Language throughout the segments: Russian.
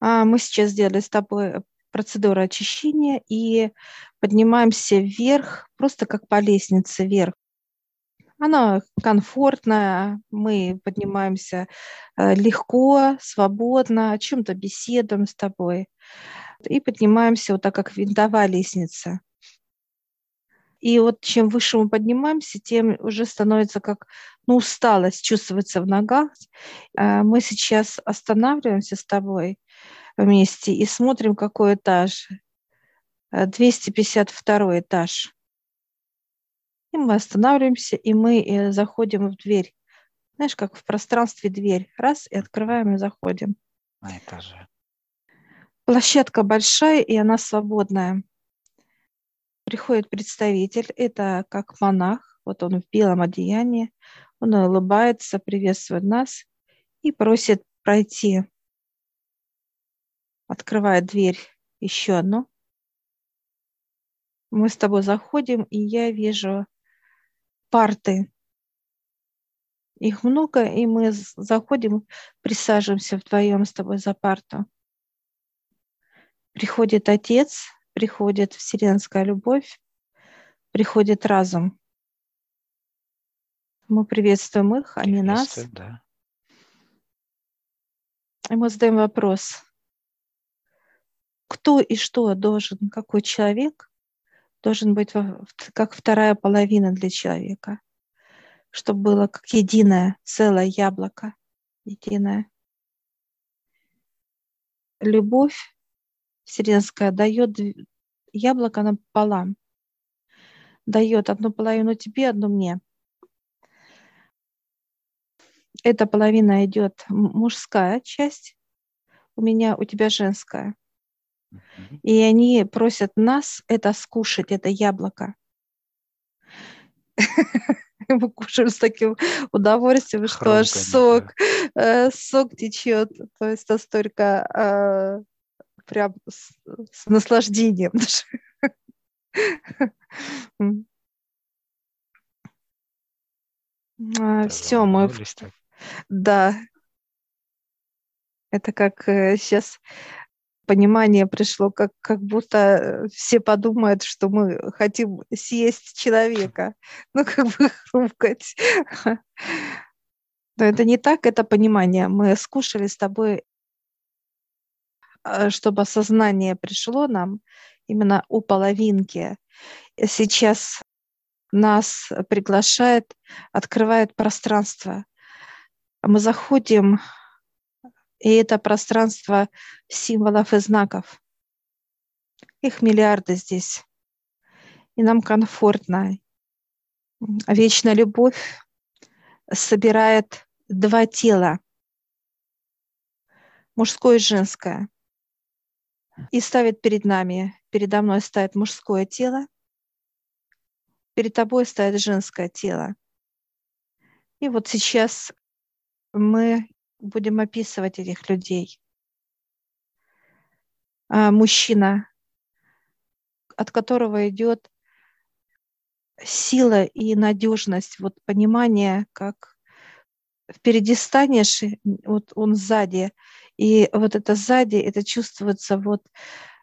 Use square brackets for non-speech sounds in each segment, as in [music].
А, Мы сейчас сделали с тобой процедуру очищения и поднимаемся вверх, просто как по лестнице вверх. Она комфортная, мы поднимаемся э, легко, свободно, о чем-то беседуем с тобой и поднимаемся вот так, как винтовая лестница. И вот чем выше мы поднимаемся, тем уже становится как ну, усталость чувствуется в ногах. А, мы сейчас останавливаемся с тобой вместе и смотрим, какой этаж. 252 а, этаж. И мы останавливаемся, и мы э, заходим в дверь. Знаешь, как в пространстве дверь. Раз, и открываем, и заходим. На этаже. Площадка большая, и она свободная приходит представитель, это как монах, вот он в белом одеянии, он улыбается, приветствует нас и просит пройти. Открывает дверь еще одну. Мы с тобой заходим, и я вижу парты. Их много, и мы заходим, присаживаемся вдвоем с тобой за парту. Приходит отец, приходит вселенская любовь, приходит разум. Мы приветствуем их, они нас. Да. И мы задаем вопрос, кто и что должен, какой человек должен быть как вторая половина для человека, чтобы было как единое, целое яблоко, единое. Любовь вселенская дает яблоко напополам. Дает одну половину тебе, одну мне. Эта половина идет мужская часть, у меня, у тебя женская. И они просят нас это скушать, это яблоко. [laughs] Мы кушаем с таким удовольствием, что аж сок, э, сок течет. То есть настолько э, прям с, наслаждением [laughs] а, Все, мы... Да. Это как сейчас э, понимание пришло, как, как будто э, все подумают, что мы хотим съесть человека, [laughs] ну, как бы [laughs] хрумкать. Но это не так, это понимание. Мы скушали с тобой Э, чтобы осознание пришло нам именно у половинки. Сейчас нас приглашает, открывает пространство. Мы заходим, и это пространство символов и знаков. Их миллиарды здесь. И нам комфортно. Вечная любовь собирает два тела, мужское и женское – и ставит перед нами, передо мной ставит мужское тело, перед тобой ставит женское тело. И вот сейчас мы будем описывать этих людей. А мужчина, от которого идет сила и надежность, вот понимание, как впереди станешь, вот он сзади, и вот это сзади, это чувствуется вот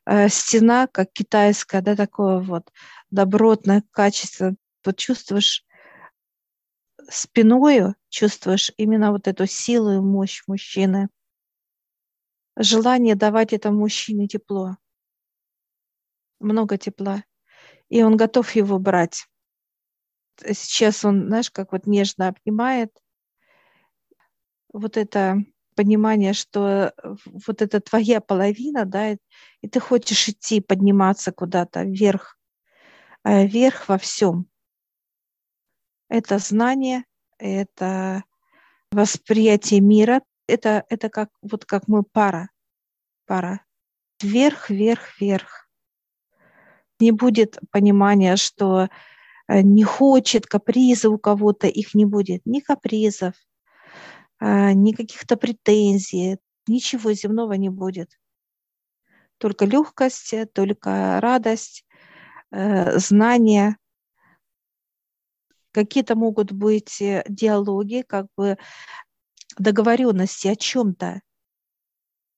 э, стена, как китайская, да, такое вот добротное качество. Вот чувствуешь спиною, чувствуешь именно вот эту силу и мощь мужчины. Желание давать этому мужчине тепло. Много тепла. И он готов его брать. Сейчас он, знаешь, как вот нежно обнимает. Вот это понимание, что вот это твоя половина, да, и ты хочешь идти, подниматься куда-то вверх, э, вверх во всем. Это знание, это восприятие мира, это, это как, вот как мы пара, пара. Вверх, вверх, вверх. Не будет понимания, что э, не хочет каприза у кого-то, их не будет. Ни капризов, а, ни каких-то претензий, ничего земного не будет. Только легкость, только радость, э, знания. Какие-то могут быть э, диалоги, как бы договоренности о чем-то.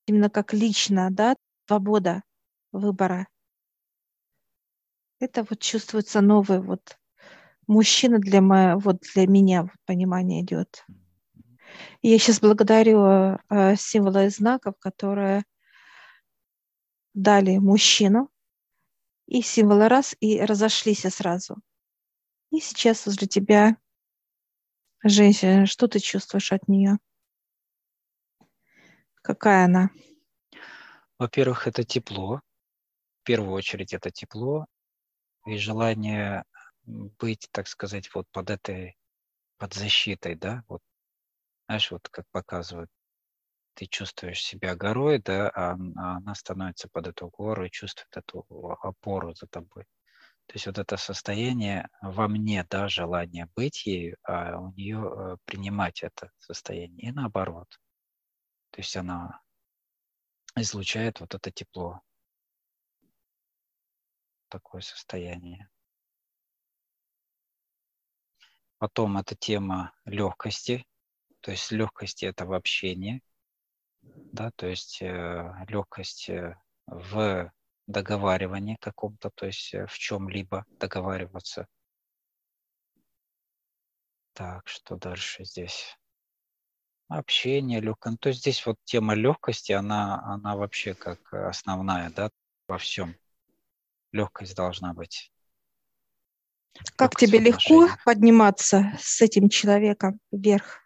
именно как лично, да, свобода выбора. Это вот чувствуется новый вот мужчина для, моего, вот для меня, вот понимание идет. Я сейчас благодарю э, символы и знаков, которые дали мужчину, и символы раз, и разошлись сразу. И сейчас возле тебя женщина, что ты чувствуешь от нее? Какая она? Во-первых, это тепло. В первую очередь это тепло и желание быть, так сказать, вот под этой, под защитой, да, вот, знаешь, вот как показывают, ты чувствуешь себя горой, да, а, а она становится под эту гору и чувствует эту опору за тобой. То есть вот это состояние во мне, да, желание быть ею, а у нее э, принимать это состояние. И наоборот. То есть она излучает вот это тепло. Такое состояние. Потом это тема легкости. То есть легкости это в общении. Да, то есть э, легкость э, в договаривании каком-то, то есть э, в чем-либо договариваться. Так, что дальше здесь? Общение легкое. Ну, то есть здесь вот тема легкости, она, она вообще как основная, да, во всем. Легкость должна быть. Как легкость тебе легко подниматься с этим человеком вверх?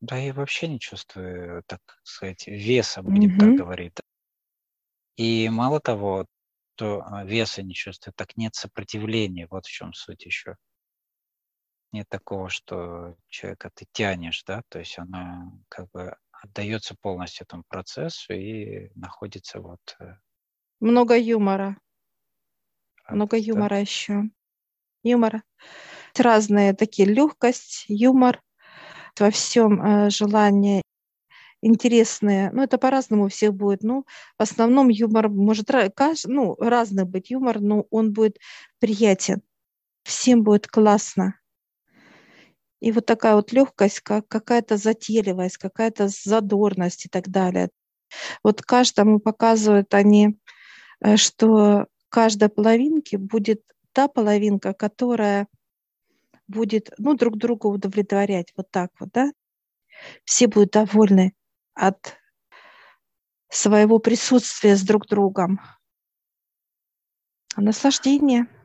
Да, я вообще не чувствую, так сказать, веса, будем угу. так говорить. И мало того, то а, веса не чувствую, так нет сопротивления. Вот в чем суть еще нет такого, что человека ты тянешь, да, то есть она как бы отдается полностью этому процессу и находится вот... Э, Много юмора. От, Много юмора да? еще. Юмора. Разные такие легкость, юмор во всем э, желание интересные. Ну, это по-разному у всех будет. Ну, в основном юмор может ну, разный быть юмор, но он будет приятен. Всем будет классно. И вот такая вот легкость, как какая-то затейливость, какая-то задорность и так далее. Вот каждому показывают они, э, что каждой половинке будет та половинка, которая будет ну, друг друга удовлетворять. Вот так вот, да? Все будут довольны от своего присутствия с друг другом. Наслаждение –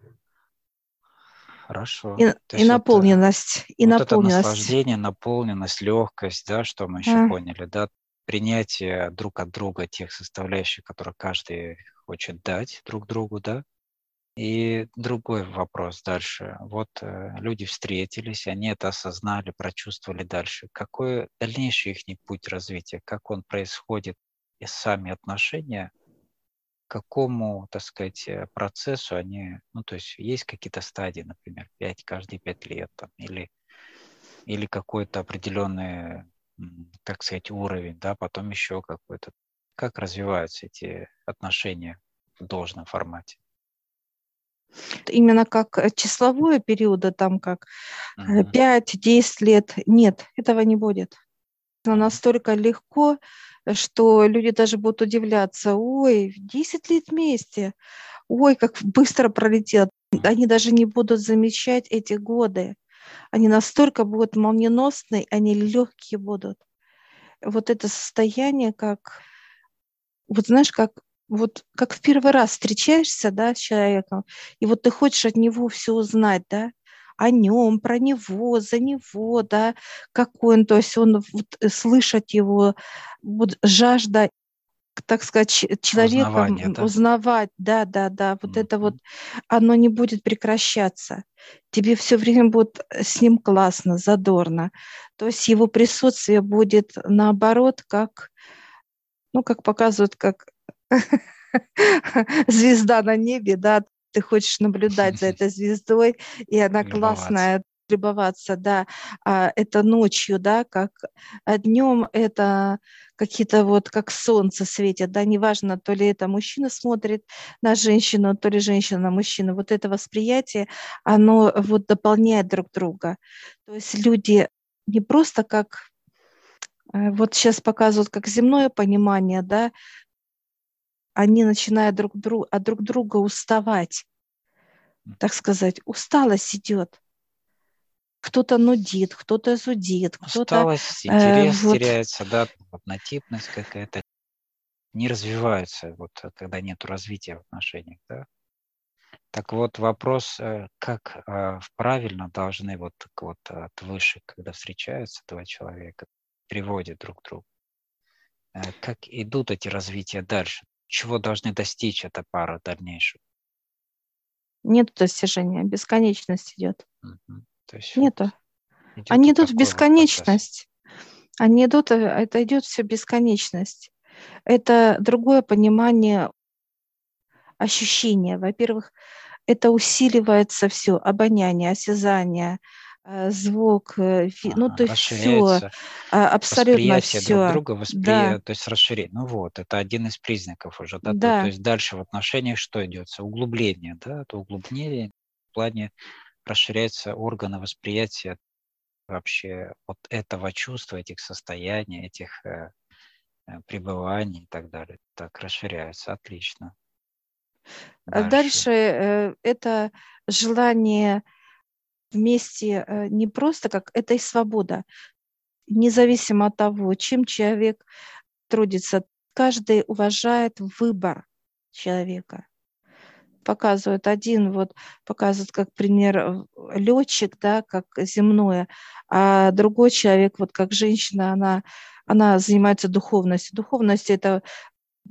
Хорошо. И, и наполненность. и вот наполненность. это наслаждение, наполненность, легкость, да, что мы еще а. поняли, да, принятие друг от друга тех составляющих, которые каждый хочет дать друг другу, да. И другой вопрос дальше. Вот э, люди встретились, они это осознали, прочувствовали дальше. Какой дальнейший их путь развития, как он происходит, и сами отношения – какому, так сказать, э, процессу они, ну, то есть есть какие-то стадии, например, 5, каждые 5 лет, там, или, или какой-то определенный, так сказать, уровень, да, потом еще какой-то. Как развиваются эти отношения в должном формате? Именно как э, числовое периода, там как uh-huh. 5-10 лет, нет, этого не будет. Но настолько легко что люди даже будут удивляться, ой, 10 лет вместе, ой, как быстро пролетело. Они даже не будут замечать эти годы. Они настолько будут молниеносные, они легкие будут. Вот это состояние, как, вот знаешь, как вот как в первый раз встречаешься, да, с человеком, и вот ты хочешь от него все узнать, да, о нем, про него, за него, да, какой он, то есть он вот, э, слышать его, вот жажда так сказать, человеком да? узнавать, да, да, да, вот mm-hmm. это вот, оно не будет прекращаться. Тебе все время будет э, с ним классно, задорно. То есть его присутствие будет наоборот, как, ну, как показывают, как [laughs] звезда на небе, да, ты хочешь наблюдать за [laughs] этой звездой, и она классная, любоваться, да, а это ночью, да, как а днем это какие-то вот как солнце светит, да, неважно, то ли это мужчина смотрит на женщину, то ли женщина на мужчину, вот это восприятие, оно вот дополняет друг друга. То есть люди не просто как Э, вот сейчас показывают как земное понимание, да, они начинают друг, друг, от друг друга уставать, так сказать, усталость идет. Кто-то нудит, кто-то зудит, кто-то... Усталость, интерес э, вот... теряется, да, однотипность какая-то. Не развиваются, вот когда нет развития в отношениях, да. Так вот, вопрос, э, как э, правильно должны вот, вот от выше, когда встречаются два человека, приводят друг к другу, э, как идут эти развития дальше, чего должны достичь эта пара дальнейшего? Нет достижения, бесконечность идет. Угу. То есть Нету. Идет Они идут в бесконечность. Процесс. Они идут, это идет все бесконечность. Это другое понимание ощущения. Во-первых, это усиливается все, обоняние, осязание, э, звук, э, ну то есть все, а, абсолютно все. друг друга, восприятие, да. то есть расширение. Ну вот, это один из признаков уже, да? да. То, то есть дальше в отношениях что идет? Углубление, да, это углубление в плане расширяются органы восприятия вообще вот этого чувства, этих состояний, этих э, пребываний и так далее. Так расширяются, отлично. А дальше, Дальше э, это желание вместе э, не просто как, это и свобода. Независимо от того, чем человек трудится, каждый уважает выбор человека. Показывают один, вот показывают как пример летчик, да, как земное, а другой человек, вот как женщина, она она занимается духовностью. Духовность это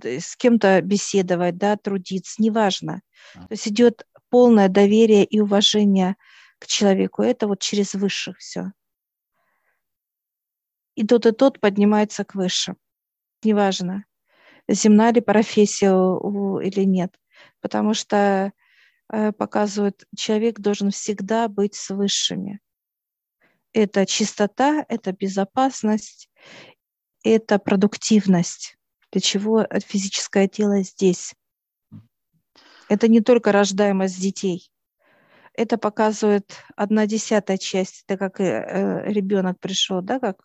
с кем-то беседовать, да, трудиться, неважно. То есть идет полное доверие и уважение к человеку. Это вот через высших все. И тот, и тот поднимается к высшим. Неважно, земная ли профессия или нет. Потому что э, показывают, человек должен всегда быть с высшими. Это чистота, это безопасность, это продуктивность для чего физическое тело здесь. Это не только рождаемость детей. Это показывает одна десятая часть, это как э, ребенок пришел, да, как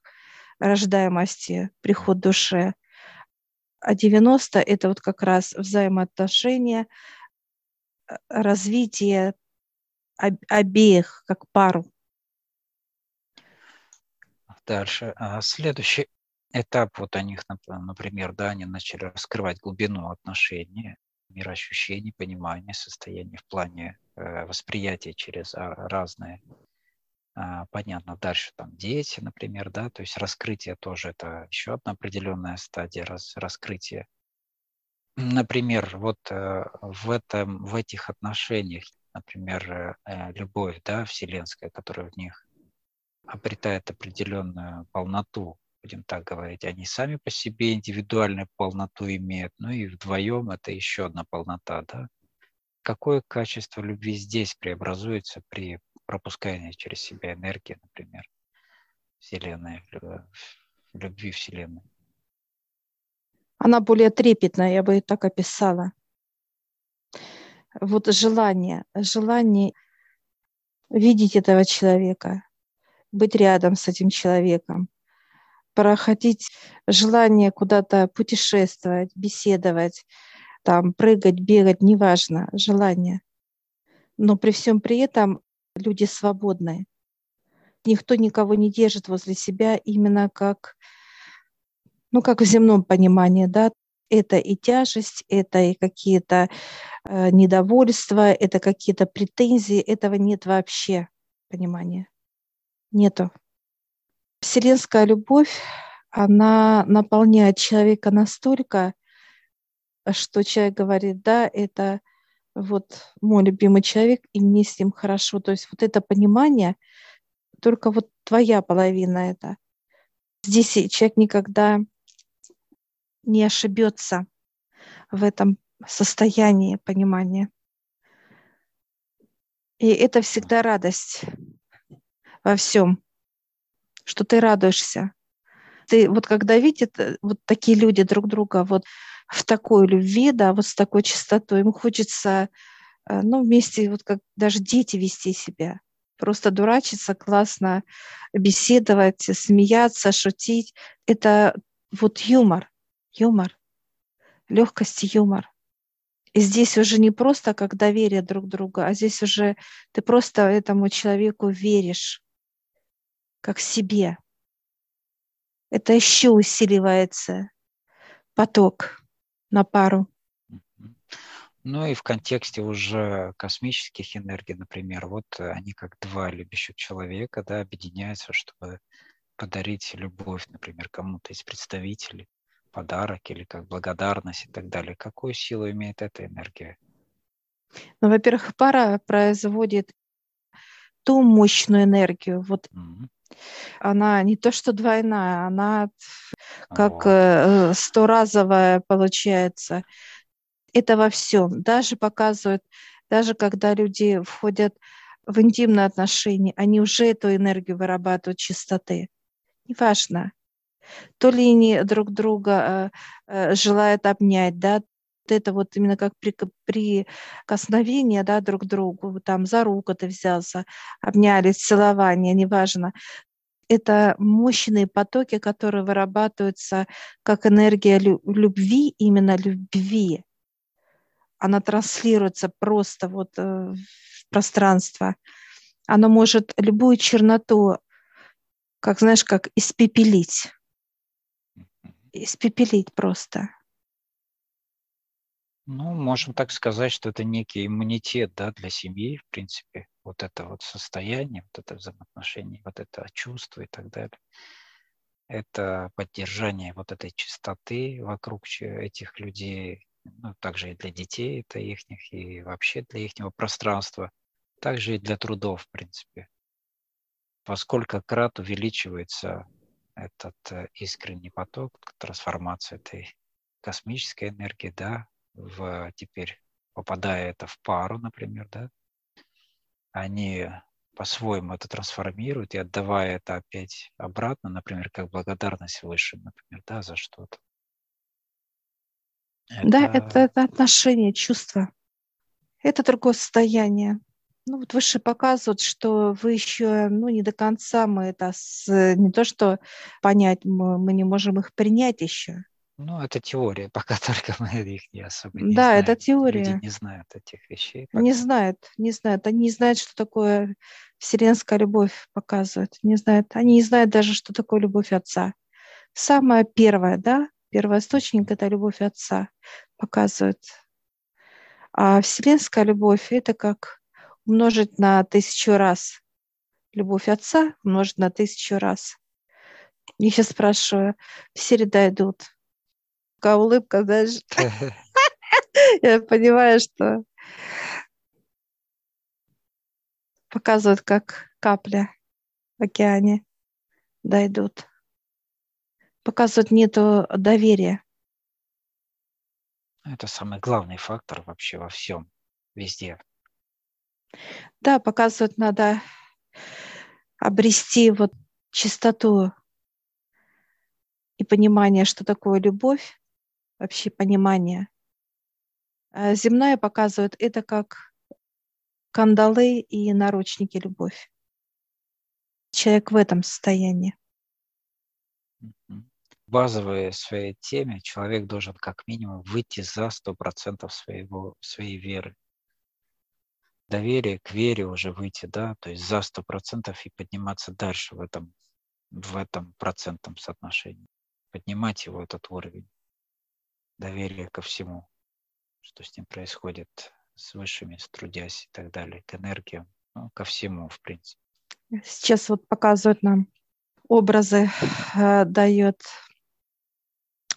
рождаемости, приход души. А 90 – это вот как раз взаимоотношения, э, развитие обеих как пару. Дальше. А следующий этап вот о них, например, да, они начали раскрывать глубину отношений, мироощущений, понимания, состояния в плане э, восприятия через а, разные, а, понятно, дальше там дети, например, да, то есть раскрытие тоже это еще одна определенная стадия раз, раскрытия. Например, вот э, в, этом, в этих отношениях, например, э, любовь, да, вселенская, которая в них обретает определенную полноту, будем так говорить, они сами по себе индивидуальную полноту имеют, ну и вдвоем это еще одна полнота, да. Какое качество любви здесь преобразуется при пропускании через себя энергии, например, Вселенной, любви Вселенной? Она более трепетная, я бы и так описала. Вот желание, желание видеть этого человека, быть рядом с этим человеком, проходить желание куда-то путешествовать, беседовать, там, прыгать, бегать, неважно, желание. Но при всем при этом люди свободные. Никто никого не держит возле себя именно как, ну, как в земном понимании, да, это и тяжесть, это и какие-то э, недовольства, это какие-то претензии, этого нет вообще понимания. Нету вселенская любовь, она наполняет человека настолько, что человек говорит, да, это вот мой любимый человек, и мне с ним хорошо. То есть вот это понимание, только вот твоя половина это. Здесь человек никогда не ошибется в этом состоянии понимания. И это всегда радость во всем что ты радуешься. Ты вот когда видят э, вот такие люди друг друга вот в такой любви, да, вот с такой чистотой, ему хочется, э, ну, вместе вот как даже дети вести себя. просто дурачиться, классно беседовать, смеяться, шутить. Это вот юмор, юмор, легкость и юмор. И здесь уже не просто как доверие друг другу, а здесь уже ты просто этому человеку веришь, как себе. Это еще усиливается поток на пару. Ну и в контексте уже космических энергий, например, вот они как два любящих человека, да, объединяются, чтобы подарить любовь, например, кому-то из представителей, подарок или как благодарность и так далее. Какую силу имеет эта энергия? Ну, во-первых, пара производит ту мощную энергию. Вот mm-hmm. Она не то что двойная, она как э, сторазовая получается. Это во всем. Даже показывают, даже когда люди входят в интимные отношения, они уже эту энергию вырабатывают чистоты. Неважно. То ли они друг друга э, э, желают обнять, да, это вот именно как при, прикосновение да, друг к другу, там за руку ты взялся, обнялись, целование, неважно. Это мощные потоки, которые вырабатываются как энергия любви, именно любви. Она транслируется просто вот э, в пространство. Она может любую черноту как, знаешь, как испепелить. Испепелить просто. Ну, можем так сказать, что это некий иммунитет да, для семьи, в принципе. Вот это вот состояние, вот это взаимоотношение, вот это чувство и так далее. Это поддержание вот этой чистоты вокруг этих людей, ну, также и для детей это их, и вообще для их пространства, также и для трудов, в принципе во сколько крат увеличивается этот э, искренний поток, трансформация этой космической энергии, да, в, теперь попадая это в пару, например, да, они по-своему это трансформируют и отдавая это опять обратно, например, как благодарность высшим, например, да, за что-то. Это... Да, это, это отношение, чувство. Это другое состояние. Ну вот выше показывают, что вы еще, ну не до конца мы это с, не то что понять, мы, мы не можем их принять еще. Ну, это теория, [laughs] пока только мы их не особо не Да, знаем. это теория. Люди не знают этих вещей. Пока. Не знают, не знают. Они не знают, что такое вселенская любовь показывает. Не знают. Они не знают даже, что такое любовь Отца. Самое первое, да, первый источник – это любовь Отца показывает. А вселенская любовь – это как умножить на тысячу раз. Любовь отца умножить на тысячу раз. Я сейчас спрашиваю, все ли дойдут? Какая улыбка, знаешь. [laughs] Я понимаю, что показывают, как капля в океане дойдут. Показывают нету доверия. Это самый главный фактор вообще во всем, везде. Да, показывают, надо обрести вот чистоту и понимание, что такое любовь, вообще понимание. А земная показывает это как кандалы и наручники любовь. Человек в этом состоянии. В базовой своей теме человек должен как минимум выйти за 100% своего, своей веры доверие к вере уже выйти, да, то есть за сто процентов и подниматься дальше в этом, в этом процентном соотношении. Поднимать его этот уровень доверия ко всему, что с ним происходит, с высшими, с трудясь и так далее, к энергиям, ну, ко всему, в принципе. Сейчас вот показывают нам образы, э, дает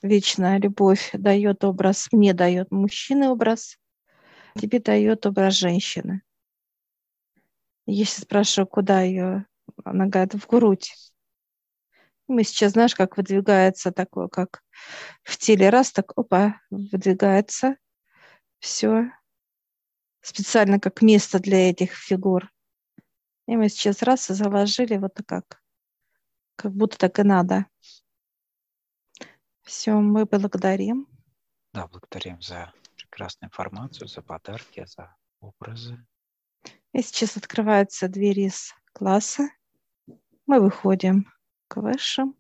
вечная любовь, дает образ, мне дает мужчины образ, тебе дает образ женщины. Если спрашиваю, куда ее, она говорит, в грудь. Мы сейчас, знаешь, как выдвигается такое, как в теле раз, так, опа, выдвигается. Все. Специально как место для этих фигур. И мы сейчас раз и заложили вот так, как будто так и надо. Все, мы благодарим. Да, благодарим за прекрасную информацию, за подарки, за образы. И сейчас открываются двери из класса. Мы выходим высшим.